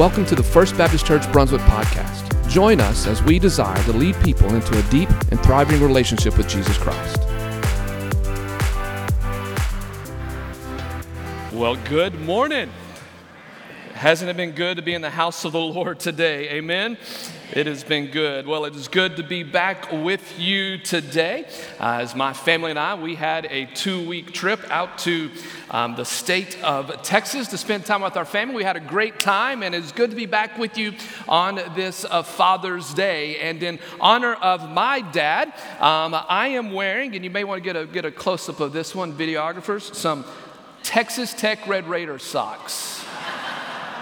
Welcome to the First Baptist Church Brunswick podcast. Join us as we desire to lead people into a deep and thriving relationship with Jesus Christ. Well, good morning. Hasn't it been good to be in the house of the Lord today? Amen. It has been good. Well, it is good to be back with you today. Uh, as my family and I, we had a two week trip out to um, the state of Texas to spend time with our family. We had a great time, and it's good to be back with you on this uh, Father's Day. And in honor of my dad, um, I am wearing, and you may want to get a, get a close up of this one, videographers, some Texas Tech Red Raider socks.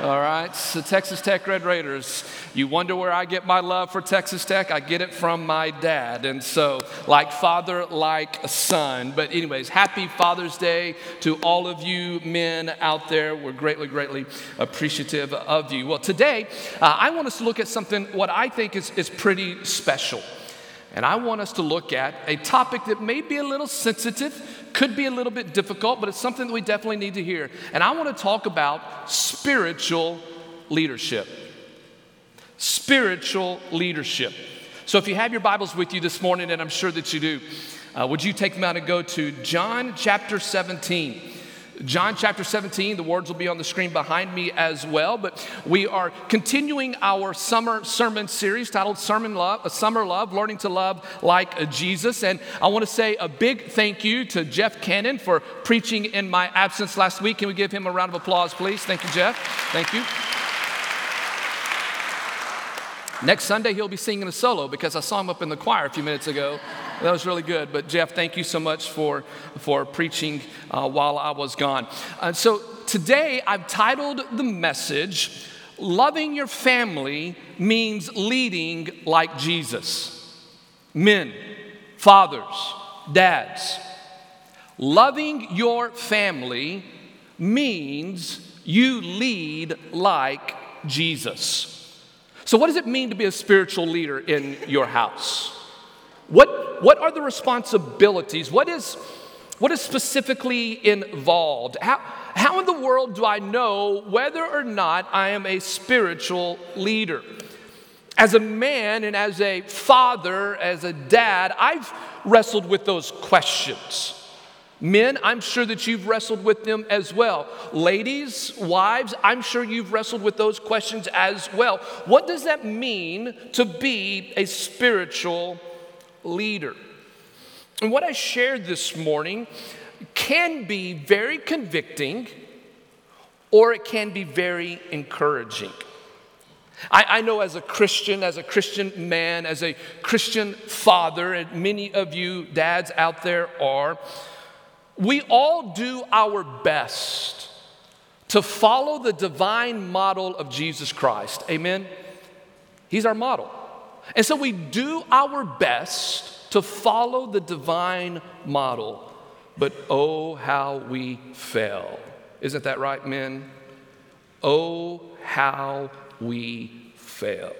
All right, so Texas Tech Red Raiders. You wonder where I get my love for Texas Tech? I get it from my dad. And so, like father, like a son. But, anyways, happy Father's Day to all of you men out there. We're greatly, greatly appreciative of you. Well, today, uh, I want us to look at something what I think is, is pretty special. And I want us to look at a topic that may be a little sensitive, could be a little bit difficult, but it's something that we definitely need to hear. And I want to talk about spiritual leadership. Spiritual leadership. So if you have your Bibles with you this morning, and I'm sure that you do, uh, would you take them out and go to John chapter 17? John chapter 17, the words will be on the screen behind me as well. But we are continuing our summer sermon series titled Sermon Love, a Summer Love, Learning to Love Like Jesus. And I want to say a big thank you to Jeff Cannon for preaching in my absence last week. Can we give him a round of applause, please? Thank you, Jeff. Thank you. Next Sunday, he'll be singing a solo because I saw him up in the choir a few minutes ago. That was really good. But Jeff, thank you so much for, for preaching uh, while I was gone. Uh, so today, I've titled the message, Loving Your Family Means Leading Like Jesus. Men, fathers, dads, loving your family means you lead like Jesus. So, what does it mean to be a spiritual leader in your house? What, what are the responsibilities? What is, what is specifically involved? How, how in the world do I know whether or not I am a spiritual leader? As a man and as a father, as a dad, I've wrestled with those questions. Men, I'm sure that you've wrestled with them as well. Ladies, wives, I'm sure you've wrestled with those questions as well. What does that mean to be a spiritual leader? And what I shared this morning can be very convicting or it can be very encouraging. I, I, know as a Christian, as a Christian man, as a Christian father, and many of you dads out there are, we all do our best to follow the divine model of Jesus Christ. Amen? He's our model. And so we do our best to follow the divine model, but oh, how we fail. Isn't that right, men? Oh, how we fail.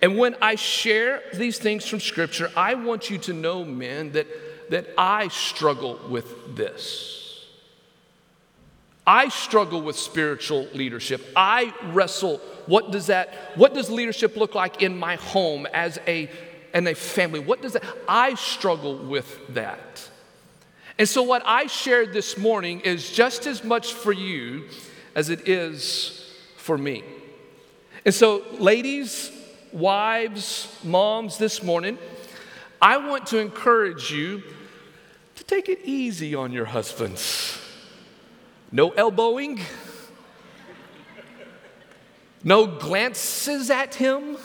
And when I share these things from Scripture, I want you to know, men, that that I struggle with this. I struggle with spiritual leadership. I wrestle what does that what does leadership look like in my home as a and a family? What does that I struggle with that. And so what I shared this morning is just as much for you as it is for me. And so ladies, wives, moms this morning, I want to encourage you to take it easy on your husbands. No elbowing, no glances at him.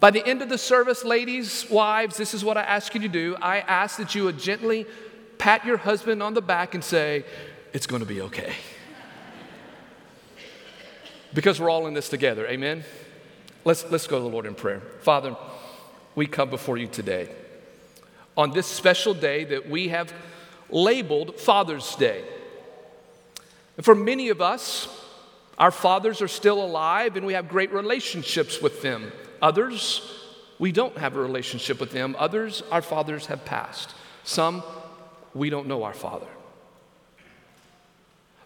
By the end of the service, ladies, wives, this is what I ask you to do. I ask that you would gently pat your husband on the back and say, It's going to be okay. because we're all in this together. Amen? Let's, let's go to the Lord in prayer. Father, we come before you today on this special day that we have labeled Father's Day. And for many of us, our fathers are still alive and we have great relationships with them. Others, we don't have a relationship with them. Others, our fathers have passed. Some, we don't know our father.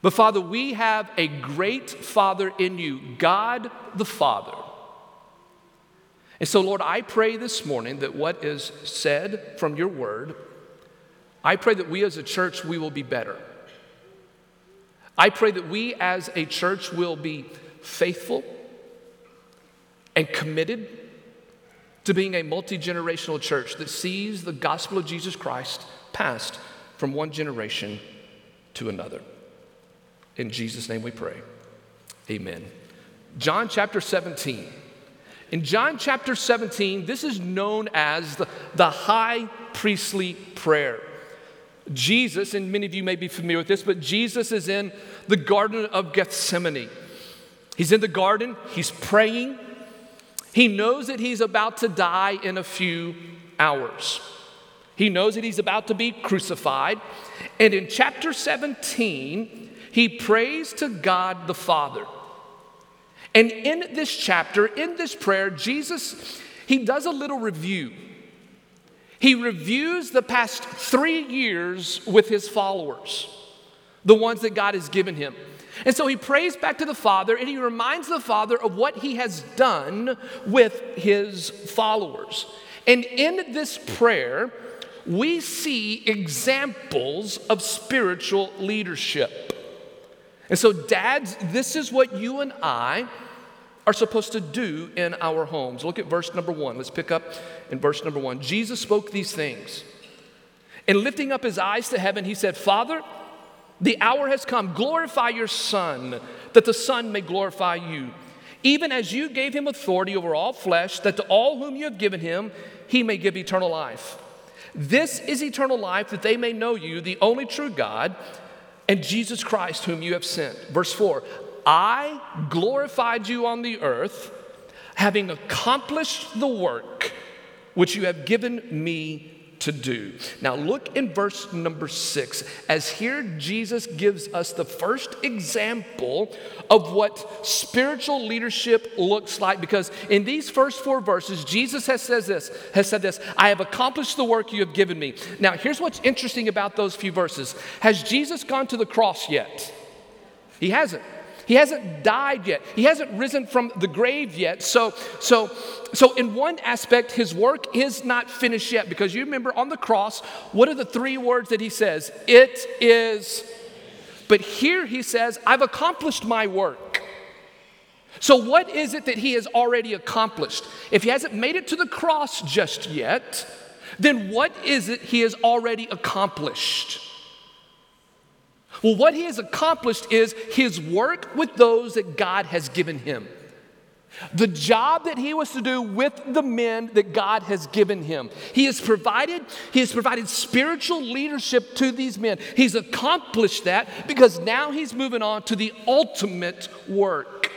But Father, we have a great Father in you, God the Father. And so, Lord, I pray this morning that what is said from your word, I pray that we as a church, we will be better. I pray that we as a church will be faithful and committed to being a multi generational church that sees the gospel of Jesus Christ passed from one generation to another. In Jesus' name we pray. Amen. John chapter 17. In John chapter 17, this is known as the, the high priestly prayer. Jesus, and many of you may be familiar with this, but Jesus is in the Garden of Gethsemane. He's in the garden, he's praying. He knows that he's about to die in a few hours. He knows that he's about to be crucified. And in chapter 17, he prays to God the Father. And in this chapter, in this prayer, Jesus, he does a little review. He reviews the past three years with his followers, the ones that God has given him. And so he prays back to the Father and he reminds the Father of what he has done with his followers. And in this prayer, we see examples of spiritual leadership. And so, dads, this is what you and I are supposed to do in our homes. Look at verse number one. Let's pick up in verse number one. Jesus spoke these things. And lifting up his eyes to heaven, he said, Father, the hour has come. Glorify your Son, that the Son may glorify you. Even as you gave him authority over all flesh, that to all whom you have given him, he may give eternal life. This is eternal life, that they may know you, the only true God, and Jesus Christ, whom you have sent. Verse 4 I glorified you on the earth, having accomplished the work which you have given me to do. Now, look in verse number six, as here Jesus gives us the first example of what spiritual leadership looks like. Because in these first four verses, Jesus has says this, has said this, I have accomplished the work you have given me. Now, here's what's interesting about those few verses. Has Jesus gone to the cross yet? He hasn't. He hasn't died yet. He hasn't risen from the grave yet. So, so, so in one aspect, his work is not finished yet because you remember on the cross, what are the three words that he says? It is. But here he says, I've accomplished my work. So, what is it that he has already accomplished? If he hasn't made it to the cross just yet, then what is it he has already accomplished? Well, what he has accomplished is his work with those that God has given him. The job that he was to do with the men that God has given him. He has provided, he has provided spiritual leadership to these men. He's accomplished that because now he's moving on to the ultimate work.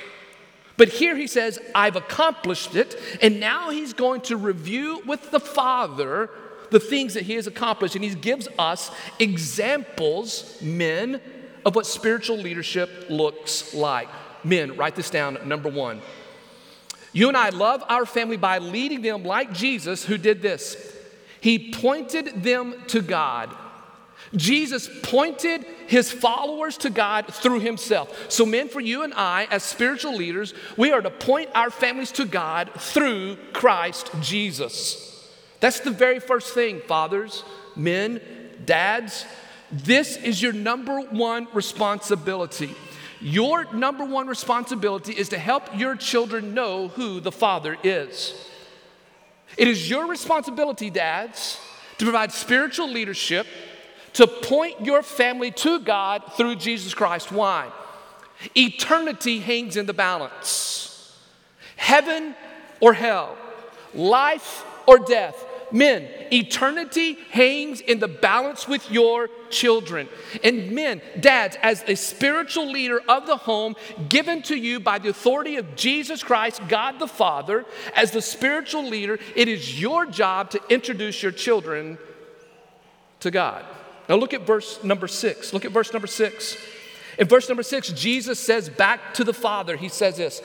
But here he says, I've accomplished it, and now he's going to review with the Father the things that he has accomplished. And he gives us examples, men, of what spiritual leadership looks like. Men, write this down. Number one. You and I love our family by leading them like Jesus, who did this. He pointed them to God. Jesus pointed his followers to God through himself. So, men, for you and I, as spiritual leaders, we are to point our families to God through Christ Jesus. That's the very first thing, fathers, men, dads. This is your number one responsibility. Your number one responsibility is to help your children know who the Father is. It is your responsibility, dads, to provide spiritual leadership, to point your family to God through Jesus Christ. Why? Eternity hangs in the balance. Heaven or hell, life or death. Men, eternity hangs in the balance with your children. And men, dads, as a spiritual leader of the home, given to you by the authority of Jesus Christ, God the Father, as the spiritual leader, it is your job to introduce your children to God. Now look at verse number six. Look at verse number six. In verse number six, Jesus says back to the Father, He says this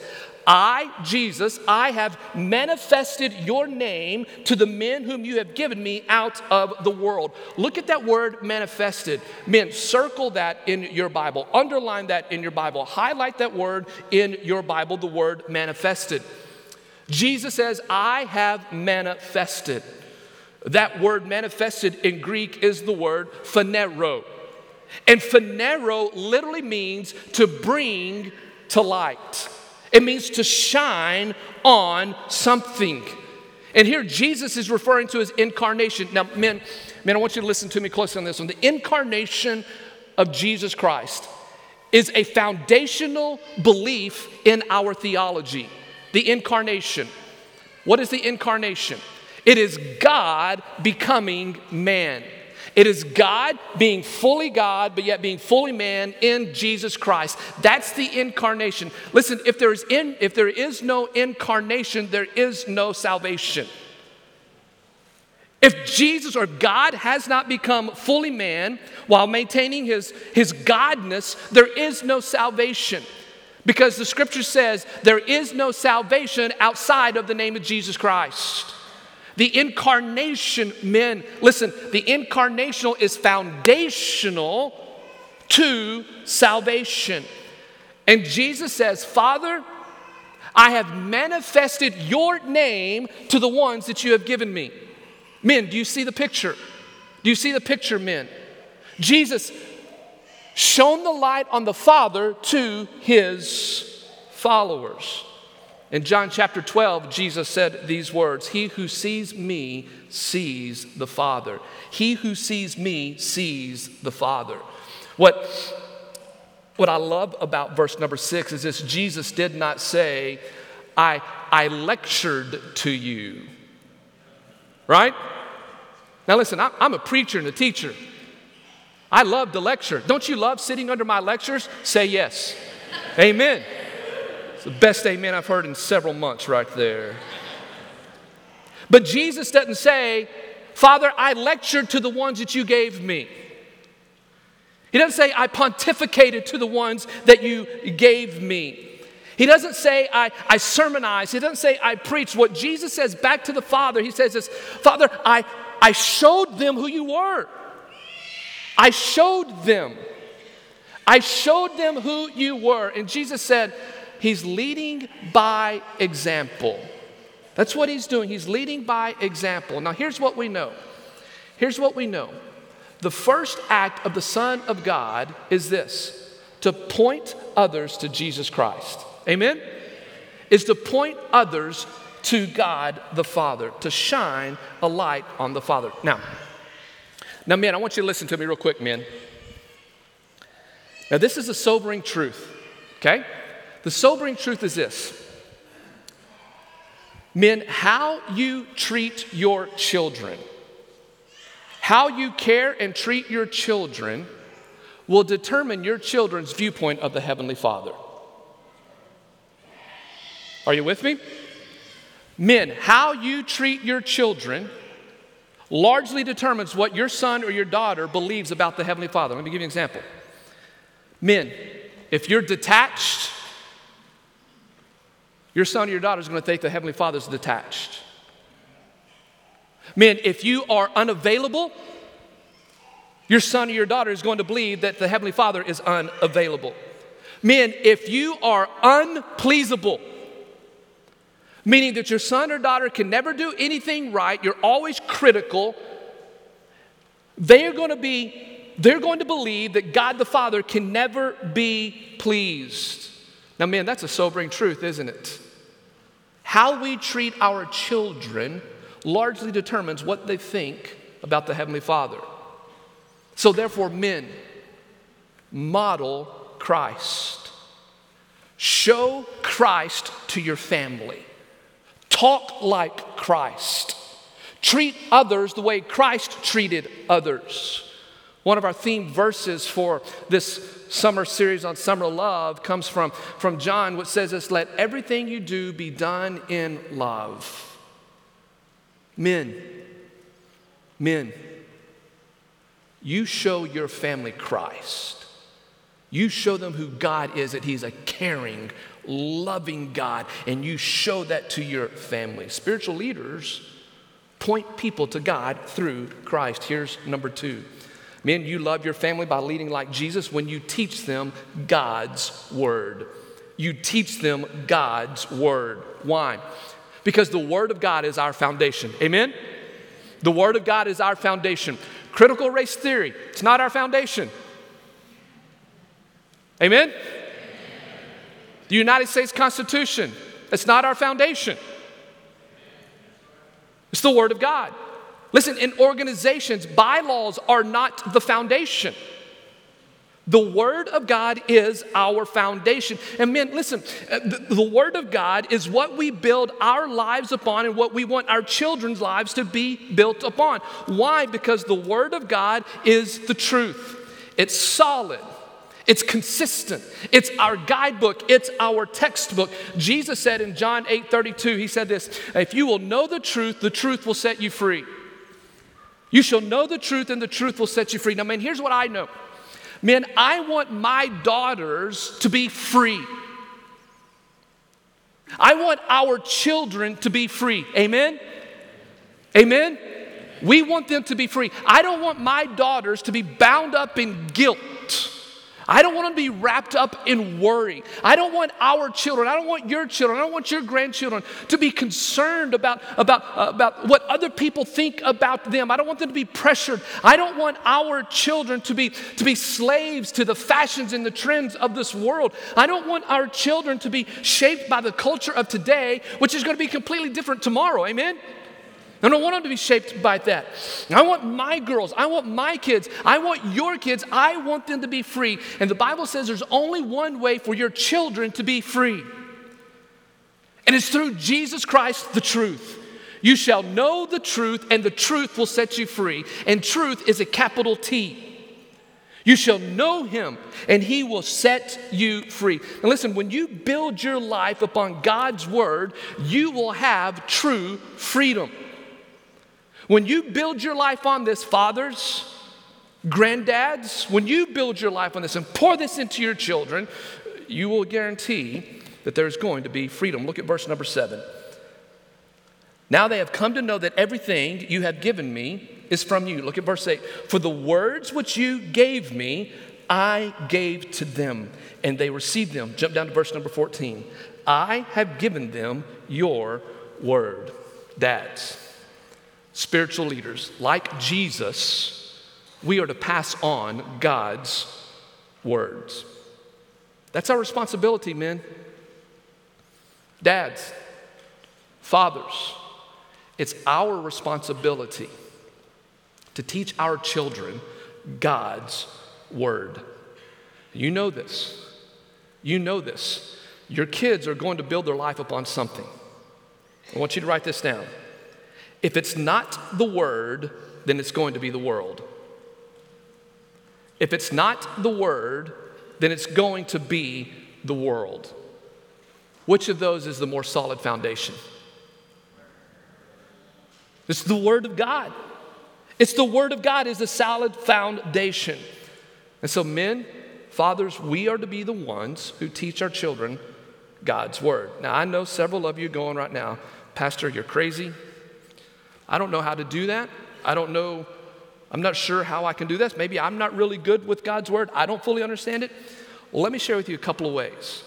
I, Jesus, I have manifested your name to the men whom you have given me out of the world. Look at that word manifested. Men, circle that in your Bible, underline that in your Bible, highlight that word in your Bible, the word manifested. Jesus says, I have manifested. That word manifested in Greek is the word phanero. And phanero literally means to bring to light. It means to shine on something. And here Jesus is referring to his incarnation. Now, men, men, I want you to listen to me closely on this one. The incarnation of Jesus Christ is a foundational belief in our theology. The incarnation. What is the incarnation? It is God becoming man. It is God being fully God, but yet being fully man in Jesus Christ. That's the incarnation. Listen, if there is, in, if there is no incarnation, there is no salvation. If Jesus or God has not become fully man while maintaining his, his godness, there is no salvation. Because the scripture says there is no salvation outside of the name of Jesus Christ. The incarnation, men, listen, the incarnational is foundational to salvation. And Jesus says, Father, I have manifested your name to the ones that you have given me. Men, do you see the picture? Do you see the picture, men? Jesus shone the light on the Father to his followers. In John chapter 12, Jesus said these words He who sees me sees the Father. He who sees me sees the Father. What, what I love about verse number six is this Jesus did not say, I, I lectured to you. Right? Now, listen, I'm a preacher and a teacher. I love to lecture. Don't you love sitting under my lectures? Say yes. Amen. It's the best amen I've heard in several months, right there. But Jesus doesn't say, Father, I lectured to the ones that you gave me. He doesn't say, I pontificated to the ones that you gave me. He doesn't say, I, I sermonized. He doesn't say, I preached. What Jesus says back to the Father, he says this Father, I, I showed them who you were. I showed them. I showed them who you were. And Jesus said, He's leading by example. That's what he's doing. He's leading by example. Now, here's what we know. Here's what we know. The first act of the Son of God is this to point others to Jesus Christ. Amen? Is to point others to God the Father, to shine a light on the Father. Now, now, men, I want you to listen to me real quick, men. Now, this is a sobering truth, okay? The sobering truth is this Men, how you treat your children, how you care and treat your children will determine your children's viewpoint of the Heavenly Father. Are you with me? Men, how you treat your children largely determines what your son or your daughter believes about the Heavenly Father. Let me give you an example. Men, if you're detached your son or your daughter is going to think the Heavenly Father is detached. Men, if you are unavailable, your son or your daughter is going to believe that the Heavenly Father is unavailable. Men, if you are unpleasable, meaning that your son or daughter can never do anything right, you're always critical, they are going to be they're going to believe that God the Father can never be pleased. Now, man, that's a sobering truth, isn't it? How we treat our children largely determines what they think about the Heavenly Father. So, therefore, men, model Christ. Show Christ to your family. Talk like Christ. Treat others the way Christ treated others. One of our theme verses for this summer series on summer love comes from, from John, which says this let everything you do be done in love. Men, men, you show your family Christ. You show them who God is, that He's a caring, loving God, and you show that to your family. Spiritual leaders point people to God through Christ. Here's number two. Men, you love your family by leading like Jesus when you teach them God's word. You teach them God's word. Why? Because the word of God is our foundation. Amen? The word of God is our foundation. Critical race theory, it's not our foundation. Amen? The United States Constitution, it's not our foundation. It's the Word of God. Listen, in organizations, bylaws are not the foundation. The Word of God is our foundation. And men, listen, uh, the, the, Word of God is what we build our lives upon and what we want our children's lives to be built upon. Why? Because the Word of God is the truth, it's solid. It's consistent. It's our guidebook. It's our textbook. Jesus said in John 8 32, He said this If you will know the truth, the truth will set you free. You shall know the truth, and the truth will set you free. Now, man, here's what I know Man, I want my daughters to be free. I want our children to be free. Amen? Amen? We want them to be free. I don't want my daughters to be bound up in guilt. I don't want to be wrapped up in worry. I don't want our children, I don't want your children, I don't want your grandchildren to be concerned about, about, uh, about what other people think about them. I don't want them to be pressured. I don't want our children to be, to be slaves to the fashions and the trends of this world. I don't want our children to be shaped by the culture of today, which is going to be completely different tomorrow. Amen? I don't want them to be shaped by that. I want my girls, I want my kids, I want your kids, I want them to be free. And the Bible says there's only one way for your children to be free, and it's through Jesus Christ, the truth. You shall know the truth, and the truth will set you free. And truth is a capital T. You shall know him, and he will set you free. And listen, when you build your life upon God's word, you will have true freedom. When you build your life on this, fathers, granddads, when you build your life on this and pour this into your children, you will guarantee that there's going to be freedom. Look at verse number seven. Now they have come to know that everything you have given me is from you. Look at verse 8. For the words which you gave me, I gave to them, and they received them. Jump down to verse number 14. I have given them your word. Dads, spiritual leaders, like Jesus, we are to pass on God's words. That's our responsibility, men. Dads, fathers, it's our responsibility to teach our children God's word. You know this. You know this. Your kids are going to build their life upon something. I want you to write this down. If it's not the Word, then it's going to be the world. If it's not the Word, then it's going to be the world. Which of those is the more solid foundation? It's the Word of God. It's the Word of God is the solid foundation. And so, men, fathers, we are to be the ones who teach our children God's Word. Now, I know several of you going right now, Pastor, you're crazy. I don't know how to do that. I don't know, I'm not sure how I can do this. Maybe I'm not really good with God's word. I don't fully understand it. Well, let me share with you a couple of ways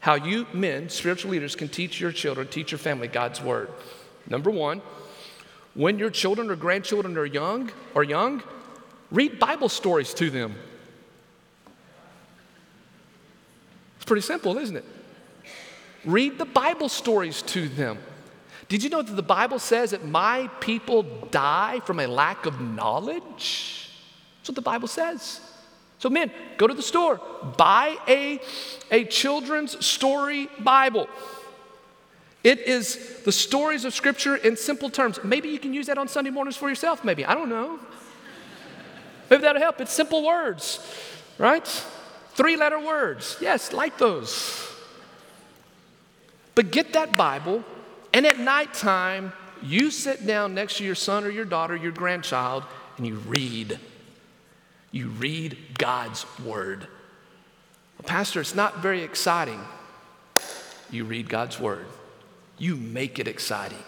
how you men, spiritual leaders, can teach your children, teach your family God's word. Number one, when your children or grandchildren are young or young, read Bible stories to them. It's pretty simple, isn't it? Read the Bible stories to them. Did you know that the Bible says that my people die from a lack of knowledge? That's what the Bible says. So, men, go to the store, buy a, a children's story Bible. It is the stories of Scripture in simple terms. Maybe you can use that on Sunday mornings for yourself, maybe. I don't know. Maybe that'll help. It's simple words, right? Three letter words. Yes, like those. But get that Bible and at nighttime, you sit down next to your son or your daughter, your grandchild, and you read. You read God's word. Well, Pastor, it's not very exciting. You read God's word, you make it exciting.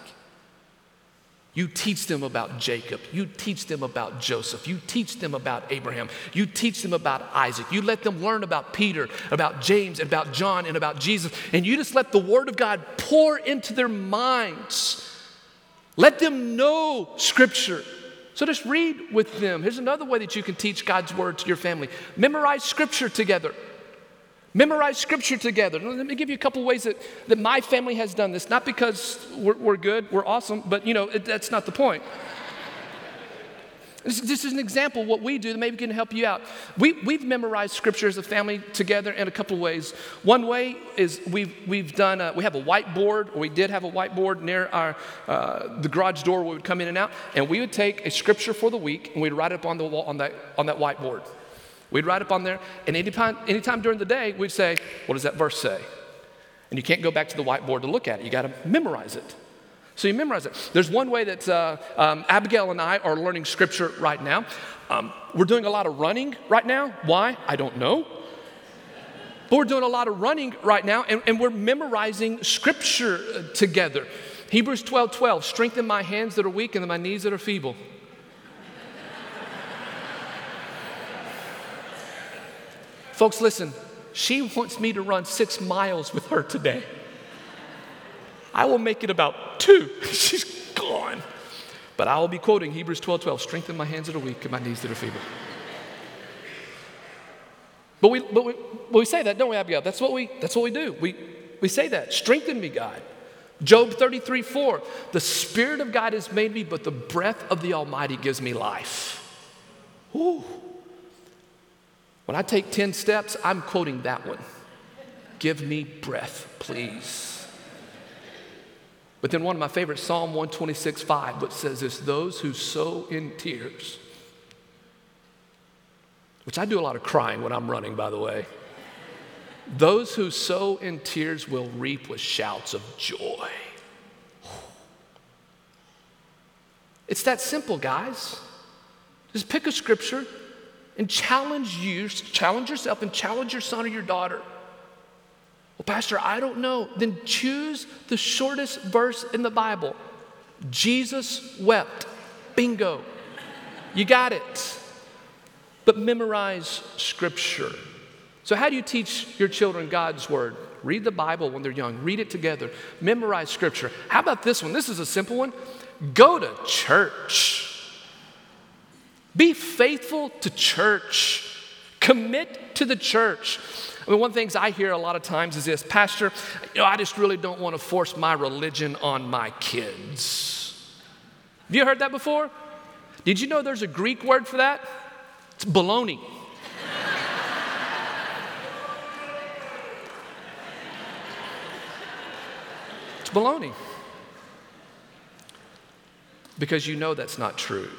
You teach them about Jacob. You teach them about Joseph. You teach them about Abraham. You teach them about Isaac. You let them learn about Peter, about James, and about John, and about Jesus. And you just let the Word of God pour into their minds. Let them know Scripture. So just read with them. Here's another way that you can teach God's Word to your family memorize Scripture together. Memorize scripture together. Let me give you a couple ways that, that my family has done this. Not because we're, we're good, we're awesome, but you know, it, that's not the point. This, this, is an example of what we do that maybe can help you out. We, we've memorized scripture as a family together in a couple ways. One way is we've, we've done, a, we have a whiteboard, or we did have a whiteboard near our, uh, the garage door where we would come in and out, and we would take a scripture for the week and we'd write it up on, the wall, on, that, on that whiteboard. We'd write up on there, and anytime, anytime during the day, we'd say, What does that verse say? And you can't go back to the whiteboard to look at it. You got to memorize it. So you memorize it. There's one way that uh, um, Abigail and I are learning scripture right now. Um, we're doing a lot of running right now. Why? I don't know. But we're doing a lot of running right now, and, and we're memorizing scripture together. Hebrews 12 12, strengthen my hands that are weak and my knees that are feeble. Folks, listen, she wants me to run six miles with her today. I will make it about two. She's gone. But I will be quoting Hebrews 12 12, strengthen my hands that are weak and my knees that are feeble. But we, but we, but we say that, don't we, Abigail? That's what we, that's what we do. We, we say that. Strengthen me, God. Job 33 4, the Spirit of God has made me, but the breath of the Almighty gives me life. Ooh. When I take 10 steps, I'm quoting that one. Give me breath, please. But then one of my favorites, Psalm 126, 5, which says this those who sow in tears, which I do a lot of crying when I'm running, by the way. Those who sow in tears will reap with shouts of joy. It's that simple, guys. Just pick a scripture, and challenge you, challenge yourself and challenge your son or your daughter. Well, Pastor, I don't know. Then choose the shortest verse in the Bible. Jesus wept. Bingo. You got it. But memorize scripture. So, how do you teach your children God's word? Read the Bible when they're young, read it together, memorize scripture. How about this one? This is a simple one. Go to church. Be faithful to church. Commit to the church. I mean, one of the things I hear a lot of times is this Pastor, you know, I just really don't want to force my religion on my kids. Have you heard that before? Did you know there's a Greek word for that? It's baloney. it's baloney. Because you know that's not true.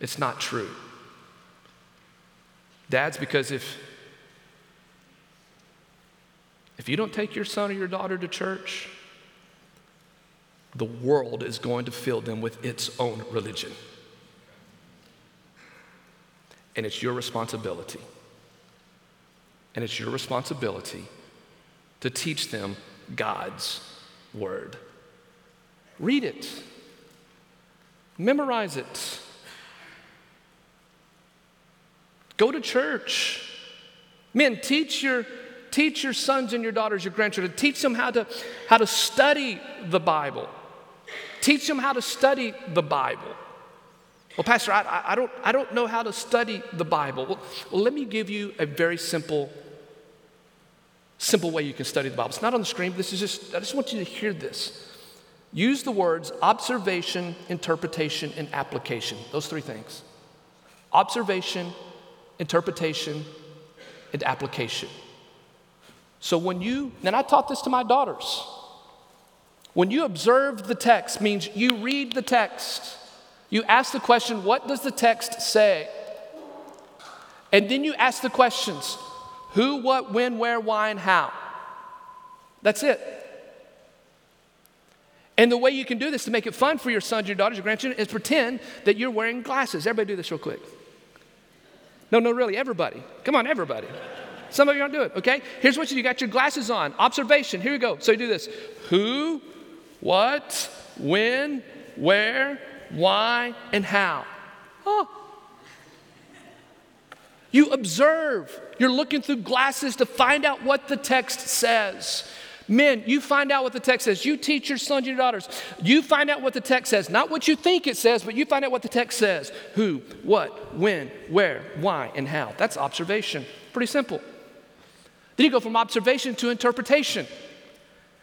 It's not true. Dads, because if if you don't take your son or your daughter to church, the world is going to fill them with its own religion. And it's your responsibility. And it's your responsibility to teach them God's word. Read it, memorize it. Go to church. Men, teach your, teach your sons and your daughters, your grandchildren, teach them how to, how to study the Bible. Teach them how to study the Bible. Well, Pastor, I, I, don't, I don't know how to study the Bible. Well, well, let me give you a very simple, simple way you can study the Bible. It's not on the screen, but this is just, I just want you to hear this. Use the words observation, interpretation, and application. Those three things. Observation, interpretation, and application. So when you, and I taught this to my daughters, when you observe the text means you read the text. You ask the question, what does the text say? And then you ask the questions who, what, when, where, why, and how. That's it. And the way you can do this to make it fun for your sons, your daughters, your grandchildren is pretend that you're wearing glasses. Everybody do this real quick. No, no, really, everybody. Come on, everybody. Some of you aren't doing it, okay? Here's what you do. You got your glasses on. Observation. Here we go. So you do this. Who, what, when, where, why, and how. Oh. You observe. You're looking through glasses to find out what the text says. Men, you find out what the text says. You teach your sons and your daughters. You find out what the text says. Not what you think it says, but you find out what the text says. Who, what, when, where, why, and how. That's observation. Pretty simple. Then you go from observation to interpretation.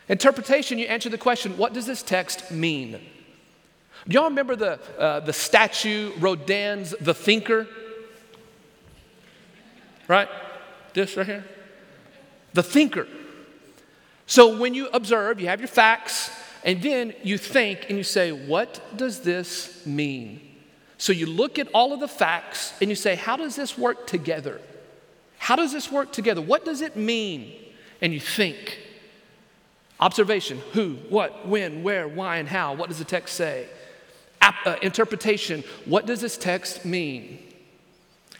Interpretation, you answer the question what does this text mean? Do y'all remember the, uh, the statue, Rodin's The Thinker? Right? This right here? The Thinker. So when you observe, you have your facts, and then you think and you say, What does this mean? So you look at all of the facts and you say, How does this work together? How does this work together? What does it mean? And you think. Observation who, what, when, where, why, and how. What does the text say? Ap- uh, interpretation what does this text mean?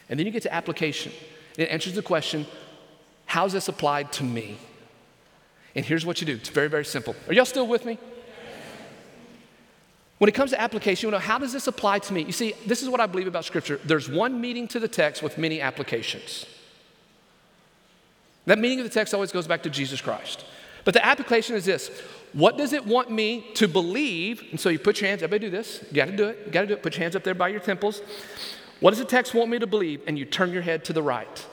And then you get to application. It answers the question how's this applied to me? And here's what you do it's very, very simple. Are y'all still with me? When it comes to application, you know, how does this apply to me? You see, this is what I believe about Scripture. There's one meaning to the text with many applications. That meaning of the text always goes back to Jesus Christ. But the application is this What does it want me to believe? And so you put your hands, everybody do this. You gotta do it. You gotta do it. Put your hands up there by your temples. What does the text want me to believe? And you turn your head to the right.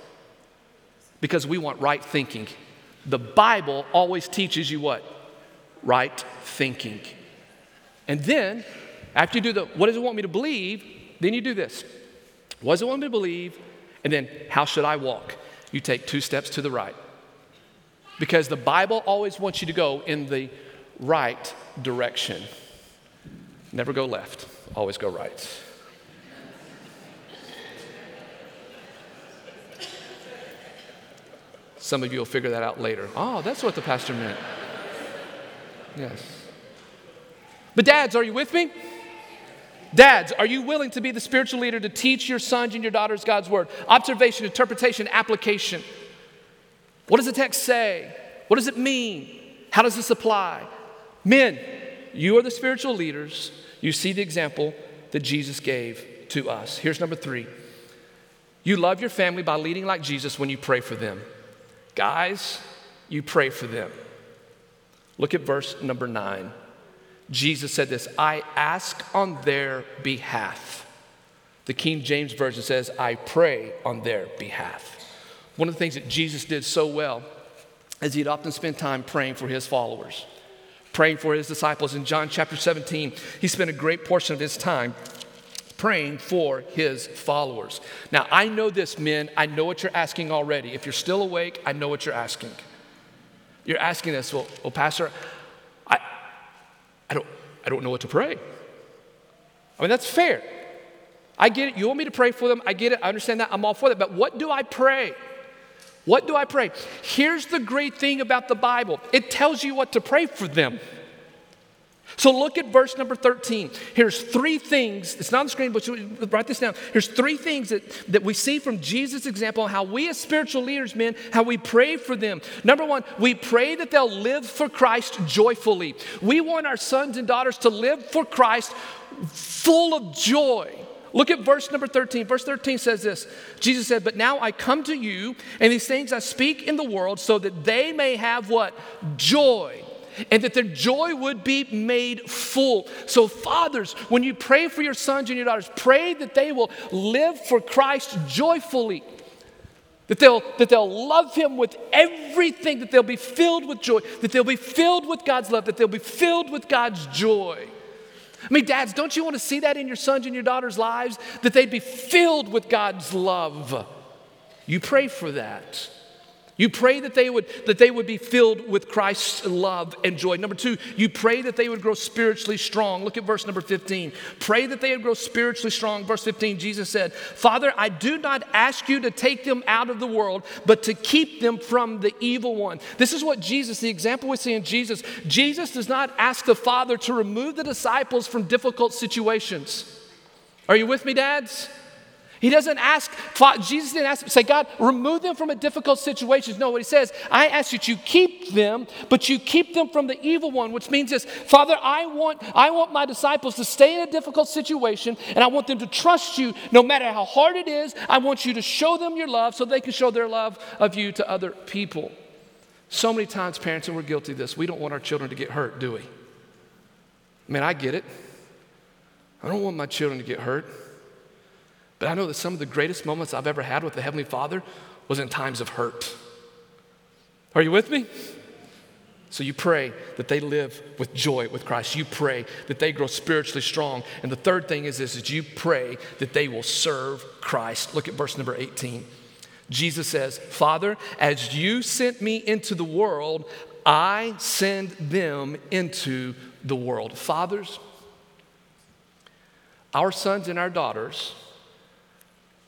Because we want right thinking. The Bible always teaches you what? Right thinking. And then, after you do the what does it want me to believe, then you do this. What does it want me to believe? And then, how should I walk? You take two steps to the right. Because the Bible always wants you to go in the right direction. Never go left, always go right. Some of you will figure that out later. Oh, that's what the pastor meant. Yes. But, dads, are you with me? Dads, are you willing to be the spiritual leader to teach your sons and your daughters God's word? Observation, interpretation, application. What does the text say? What does it mean? How does this apply? Men, you are the spiritual leaders. You see the example that Jesus gave to us. Here's number three you love your family by leading like Jesus when you pray for them. Guys, you pray for them. Look at verse number nine. Jesus said this I ask on their behalf. The King James Version says, I pray on their behalf. One of the things that Jesus did so well is he'd often spend time praying for his followers, praying for his disciples. In John chapter 17, he spent a great portion of his time praying for his followers. Now, I know this, men. I know what you're asking already. If you're still awake, I know what you're asking. You're asking this, well, well Pastor, I, I, don't, I don't know what to pray. I mean, that's fair. I get it. You want me to pray for them. I get it. I understand that. I'm all for that. But what do I pray? What do I pray? Here's the great thing about the Bible it tells you what to pray for them. So look at verse number 13. Here's three things, it's not on the screen, but write this down. Here's three things that, that we see from Jesus' example how we as spiritual leaders, men, how we pray for them. Number one, we pray that they'll live for Christ joyfully. We want our sons and daughters to live for Christ full of joy. Look at verse number 13. Verse 13 says this Jesus said, But now I come to you, and these things I speak in the world, so that they may have what? Joy and that their joy would be made full. So, fathers, when you pray for your sons and your daughters, pray that they will live for Christ joyfully. That they'll, that they'll love him with everything, that they'll be filled with joy, that they'll be filled with God's love, that they'll be filled with God's joy. I mean, dads, don't you want to see that in your sons and your daughters' lives? That they'd be filled with God's love. You pray for that. You pray that they would that they would be filled with Christ's love and joy. Number 2, you pray that they would grow spiritually strong. Look at verse number 15. Pray that they would grow spiritually strong. Verse 15, Jesus said, "Father, I do not ask you to take them out of the world, but to keep them from the evil one." This is what Jesus, the example we see in Jesus, Jesus does not ask the Father to remove the disciples from difficult situations. Are you with me, dads? He doesn't ask, Jesus didn't ask, say, God, remove them from a difficult situation. No, what he says, I ask that you keep them, but you keep them from the evil one, which means this, Father, I want, I want my disciples to stay in a difficult situation, and I want them to trust you no matter how hard it is. I want you to show them your love so they can show their love of you to other people. So many times, parents, and we're guilty of this, we don't want our children to get hurt, do we? I mean, I get it. I don't want my children to get hurt. But I know that some of the greatest moments I've ever had with the Heavenly Father was in times of hurt. Are you with me? So you pray that they live with joy with Christ. You pray that they grow spiritually strong. And the third thing is this is you pray that they will serve Christ. Look at verse number 18. Jesus says, Father, as you sent me into the world, I send them into the world. Fathers, our sons and our daughters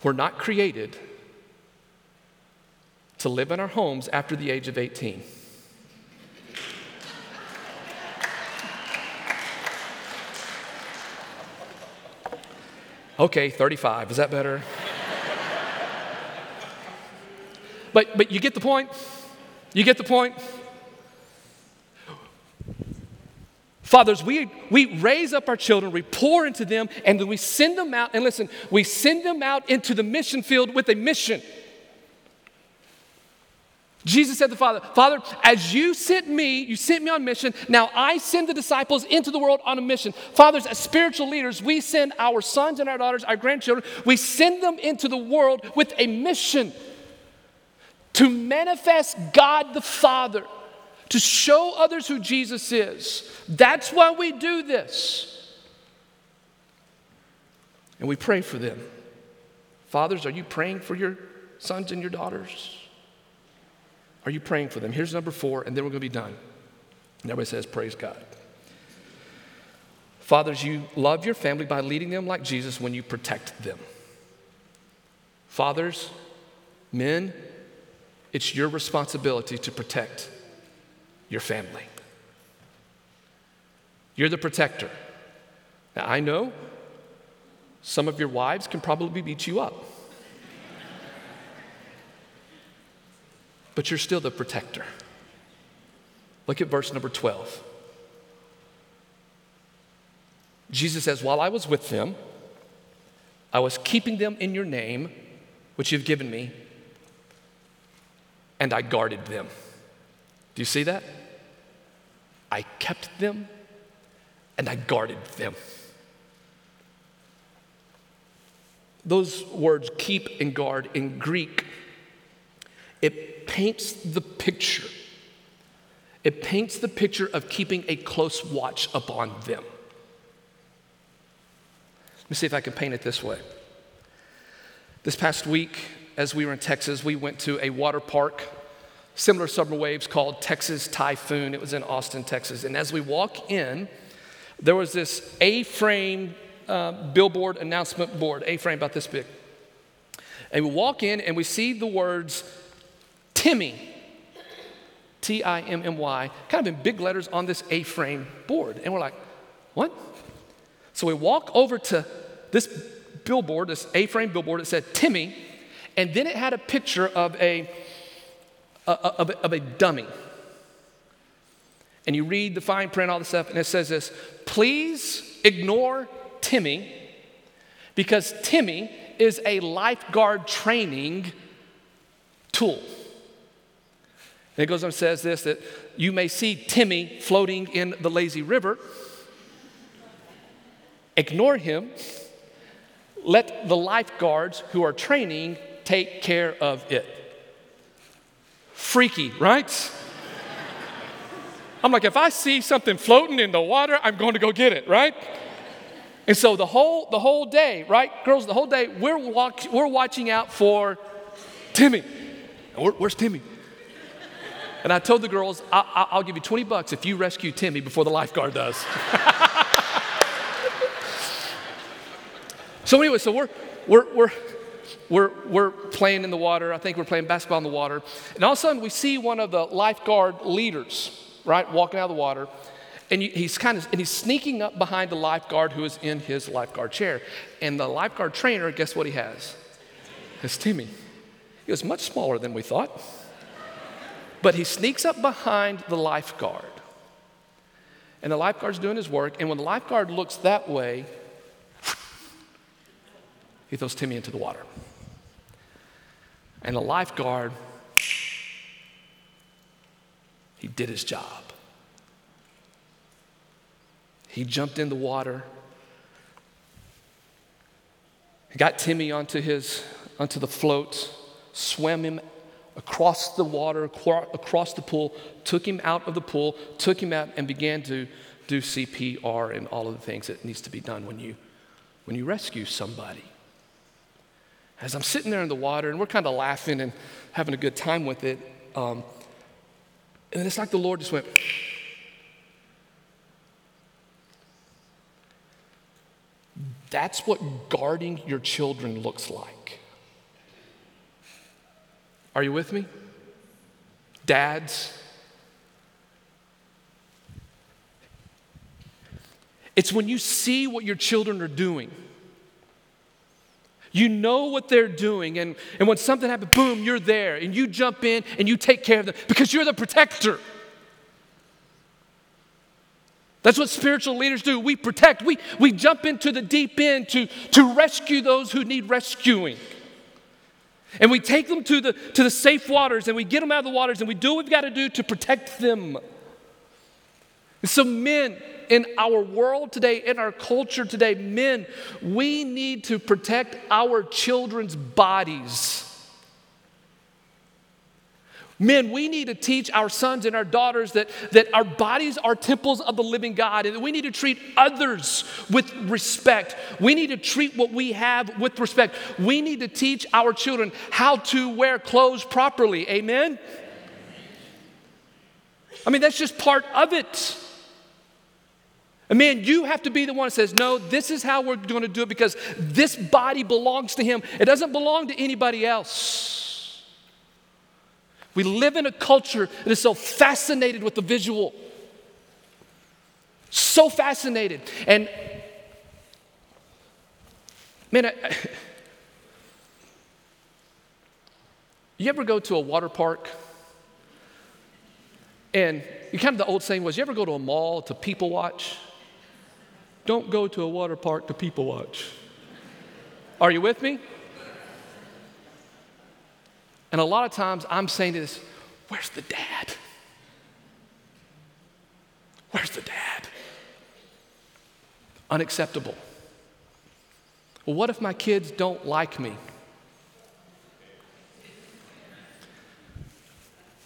were not created to live in our homes after the age of 18. Okay, 35. Is that better? but, but you get the point? You get the point? Fathers, we, we raise up our children, we pour into them, and then we send them out. And listen, we send them out into the mission field with a mission. Jesus said to the Father, Father, as you sent me, you sent me on mission, now I send the disciples into the world on a mission. Fathers, as spiritual leaders, we send our sons and our daughters, our grandchildren, we send them into the world with a mission to manifest God the Father to show others who Jesus is. That's why we do this. And we pray for them. Fathers, are you praying for your sons and your daughters? Are you praying for them? Here's number four, and then we're going to be done. And everybody says, Praise God. Fathers, you love your family by leading them like Jesus when you protect them. Fathers, men, it's your responsibility to protect your family. You're the protector. Now, I know some of your wives can probably beat you up, but you're still the protector. Look at verse number 12. Jesus says, While I was with them, I was keeping them in your name, which you've given me, and I guarded them. Do you see that? I kept them and I guarded them. Those words, keep and guard, in Greek, it paints the picture. It paints the picture of keeping a close watch upon them. Let me see if I can paint it this way. This past week, as we were in Texas, we went to a water park similar summer waves called Texas Typhoon. It was in Austin, Texas. And as we walk in, there was this A frame uh, billboard announcement board, A frame about this big. And we walk in and we see the words Timmy, T I M M Y, kind of in big letters on this A frame board. And we're like, what? So we walk over to this billboard, this A frame billboard. It said Timmy, and then it had a picture of a of, of a dummy. And you read the fine print, all the stuff, and it says this please ignore Timmy because Timmy is a lifeguard training tool. And it goes on and says this that you may see Timmy floating in the lazy river. Ignore him. Let the lifeguards who are training take care of it freaky, right? I'm like, if I see something floating in the water, I'm going to go get it, right? And so the whole the whole day, right, girls, the whole day we're walk, we're watching out for Timmy. Where, where's Timmy? And I told the girls, I, will give you 20 bucks if you rescue Timmy before the lifeguard does. so anyway, so we're we're we're we're, we're playing in the water. I think we're playing basketball in the water. And all of a sudden, we see one of the lifeguard leaders, right, walking out of the water. And he's kind of, and he's sneaking up behind the lifeguard who is in his lifeguard chair. And the lifeguard trainer, guess what he has? It's Timmy. He was much smaller than we thought. But he sneaks up behind the lifeguard. And the lifeguard's doing his work. And when the lifeguard looks that way, he throws Timmy into the water. And the lifeguard, he did his job. He jumped in the water. He got Timmy onto his onto the float, swam him across the water, across the pool, took him out of the pool, took him out, and began to do CPR and all of the things that needs to be done when you when you rescue somebody. As I'm sitting there in the water, and we're kind of laughing and having a good time with it, um, and it's like the Lord just went. That's what guarding your children looks like. Are you with me? Dads. It's when you see what your children are doing. You know what they're doing, and, and when something happens, boom, you're there, and you jump in and you take care of them because you're the protector. That's what spiritual leaders do. We protect, we, we jump into the deep end to, to rescue those who need rescuing. And we take them to the, to the safe waters and we get them out of the waters and we do what we've got to do to protect them. And so, men in our world today, in our culture today, men, we need to protect our children's bodies. Men, we need to teach our sons and our daughters that, that our bodies are temples of the living God and that we need to treat others with respect. We need to treat what we have with respect. We need to teach our children how to wear clothes properly. Amen? I mean, that's just part of it. And man, you have to be the one that says, No, this is how we're going to do it because this body belongs to Him. It doesn't belong to anybody else. We live in a culture that is so fascinated with the visual. So fascinated. And man, I, you ever go to a water park? And you kind of the old saying was, you ever go to a mall to people watch? Don't go to a water park to people watch. Are you with me? And a lot of times I'm saying this, where's the dad? Where's the dad? Unacceptable. Well, what if my kids don't like me?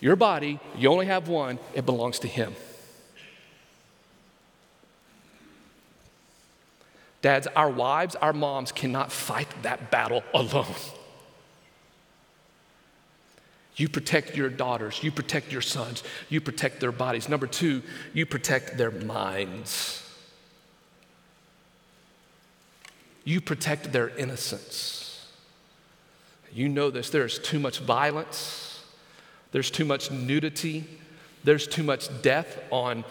Your body, you only have one, it belongs to Him. Dads, our wives, our moms cannot fight that battle alone. You protect your daughters, you protect your sons, you protect their bodies. Number two, you protect their minds. You protect their innocence. You know this. There's too much violence, there's too much nudity, there's too much death on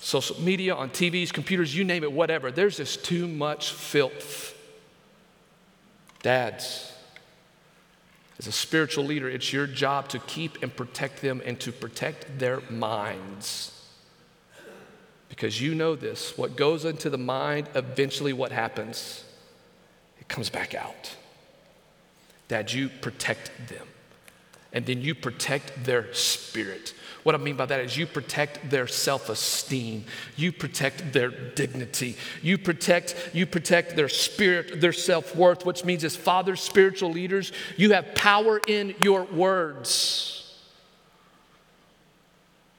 social media, on TVs, computers, you name it, whatever. There's just too much filth. Dads, as a spiritual leader, it's your job to keep and protect them and to protect their minds. Because you know this what goes into the mind, eventually what happens? It comes back out. Dad, you protect them. And then you protect their spirit. What I mean by that is you protect their self-esteem. You protect their dignity. You protect, you protect their spirit, their self-worth, which means as fathers, spiritual leaders, you have power in your words.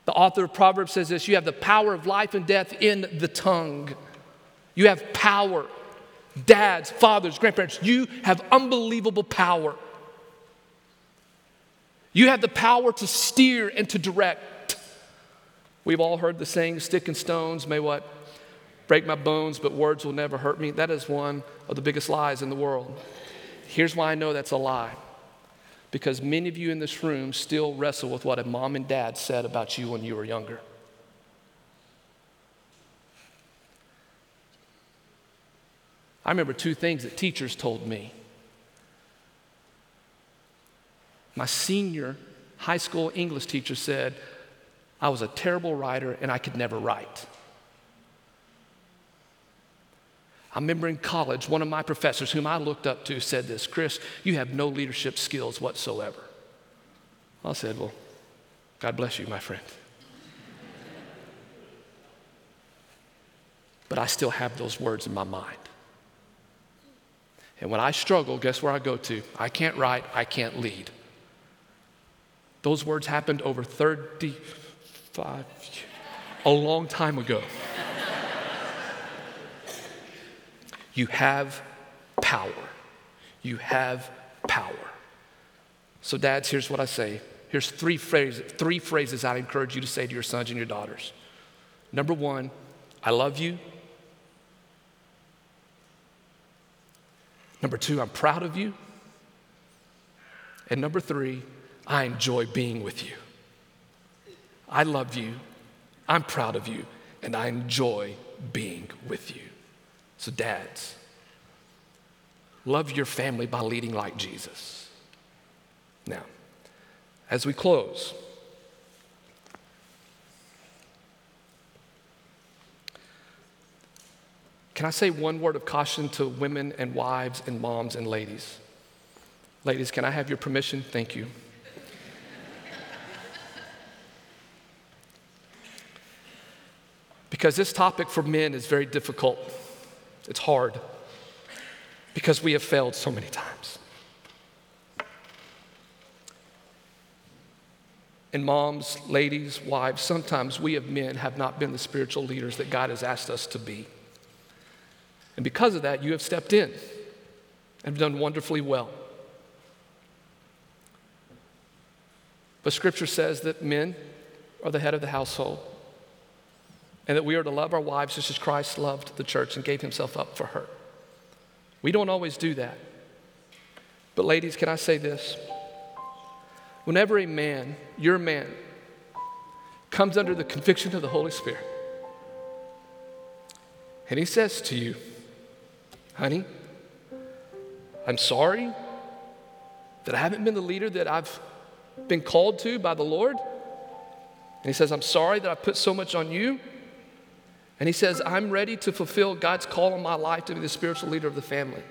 The author of Proverbs says this you have the power of life and death in the tongue. You have power. Dads, fathers, grandparents, you have unbelievable power. You have the power to steer and to direct. We've all heard the saying, stick and stones may what? Break my bones, but words will never hurt me. That is one of the biggest lies in the world. Here's why I know that's a lie. Because many of you in this room still wrestle with what a mom and dad said about you when you were younger. I remember two things that teachers told me My senior high school English teacher said, I was a terrible writer and I could never write. I remember in college, one of my professors, whom I looked up to, said this Chris, you have no leadership skills whatsoever. I said, Well, God bless you, my friend. But I still have those words in my mind. And when I struggle, guess where I go to? I can't write, I can't lead. Those words happened over 35, a long time ago. You have power. You have power. So, dads, here's what I say. Here's three phrases, three phrases I'd encourage you to say to your sons and your daughters. Number one, I love you. Number two, I'm proud of you. And number three, I enjoy being with you. I love you, I'm proud of you, and I enjoy being with you. So, dads, love your family by leading like Jesus. Now, as we close, can I say one word of caution to women and wives and moms and ladies? Ladies, can I have your permission? Thank you. Because this topic for men is very difficult. It's hard because we have failed so many times. And moms, ladies, wives, sometimes we as men have not been the spiritual leaders that God has asked us to be. And because of that, you have stepped in and done wonderfully well. But scripture says that men are the head of the household and that we are to love our wives just as Christ loved the church and gave himself up for her. We don't always do that. But, ladies, can I say this? Whenever a man, your man, comes under the conviction of the Holy Spirit, and he says to you, honey, I'm sorry that I haven't been the leader that I've been called to by the Lord. And he says, I'm sorry that I put so much on you. And he says, I'm ready to fulfill God's call on my life to be the spiritual leader of the family.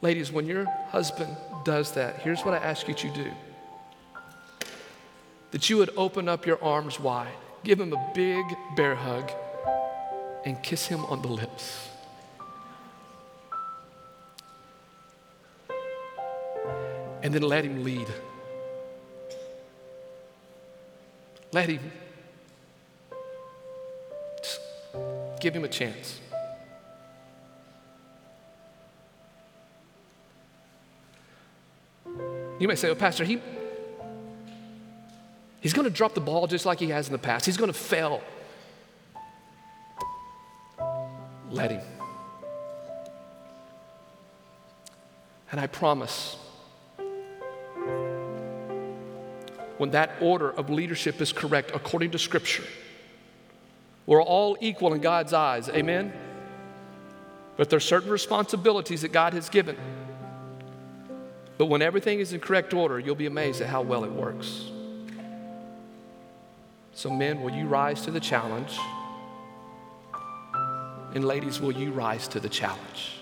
Ladies, when your husband does that, here's what I ask you to do that you would open up your arms wide, give him a big bear hug, and kiss him on the lips. And then let him lead. Let him Give him a chance. You may say, well, Pastor, he, he's going to drop the ball just like he has in the past. He's going to fail. Let him. And I promise, when that order of leadership is correct according to Scripture, we're all equal in God's eyes. Amen? But there's certain responsibilities that God has given. But when everything is in correct order, you'll be amazed at how well it works. So, men, will you rise to the challenge? And, ladies, will you rise to the challenge?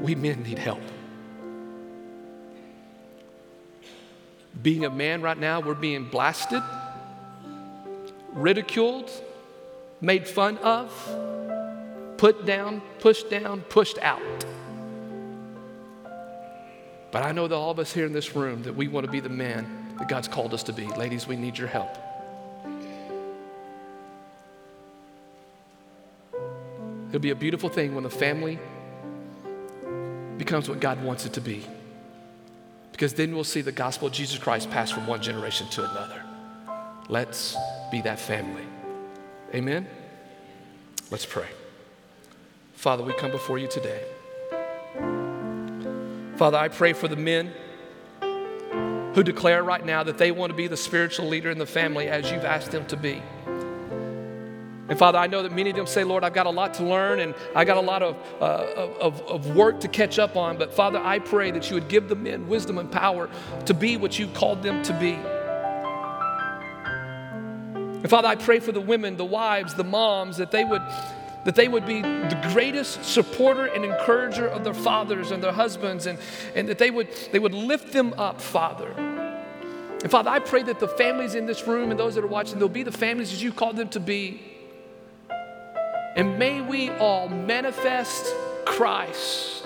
We men need help. Being a man right now, we're being blasted ridiculed, made fun of, put down, pushed down, pushed out. But I know that all of us here in this room that we want to be the man that God's called us to be. Ladies, we need your help. It'll be a beautiful thing when the family becomes what God wants it to be. Because then we'll see the gospel of Jesus Christ pass from one generation to another. Let's be that family. Amen? Let's pray. Father, we come before you today. Father, I pray for the men who declare right now that they want to be the spiritual leader in the family as you've asked them to be. And Father, I know that many of them say, Lord, I've got a lot to learn and I got a lot of, uh, of, of work to catch up on. But Father, I pray that you would give the men wisdom and power to be what you called them to be. And Father, I pray for the women, the wives, the moms, that they would that they would be the greatest supporter and encourager of their fathers and their husbands, and, and that they would, they would lift them up, Father. And Father, I pray that the families in this room and those that are watching, they'll be the families as you called them to be. And may we all manifest Christ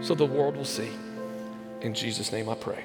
so the world will see. In Jesus' name I pray.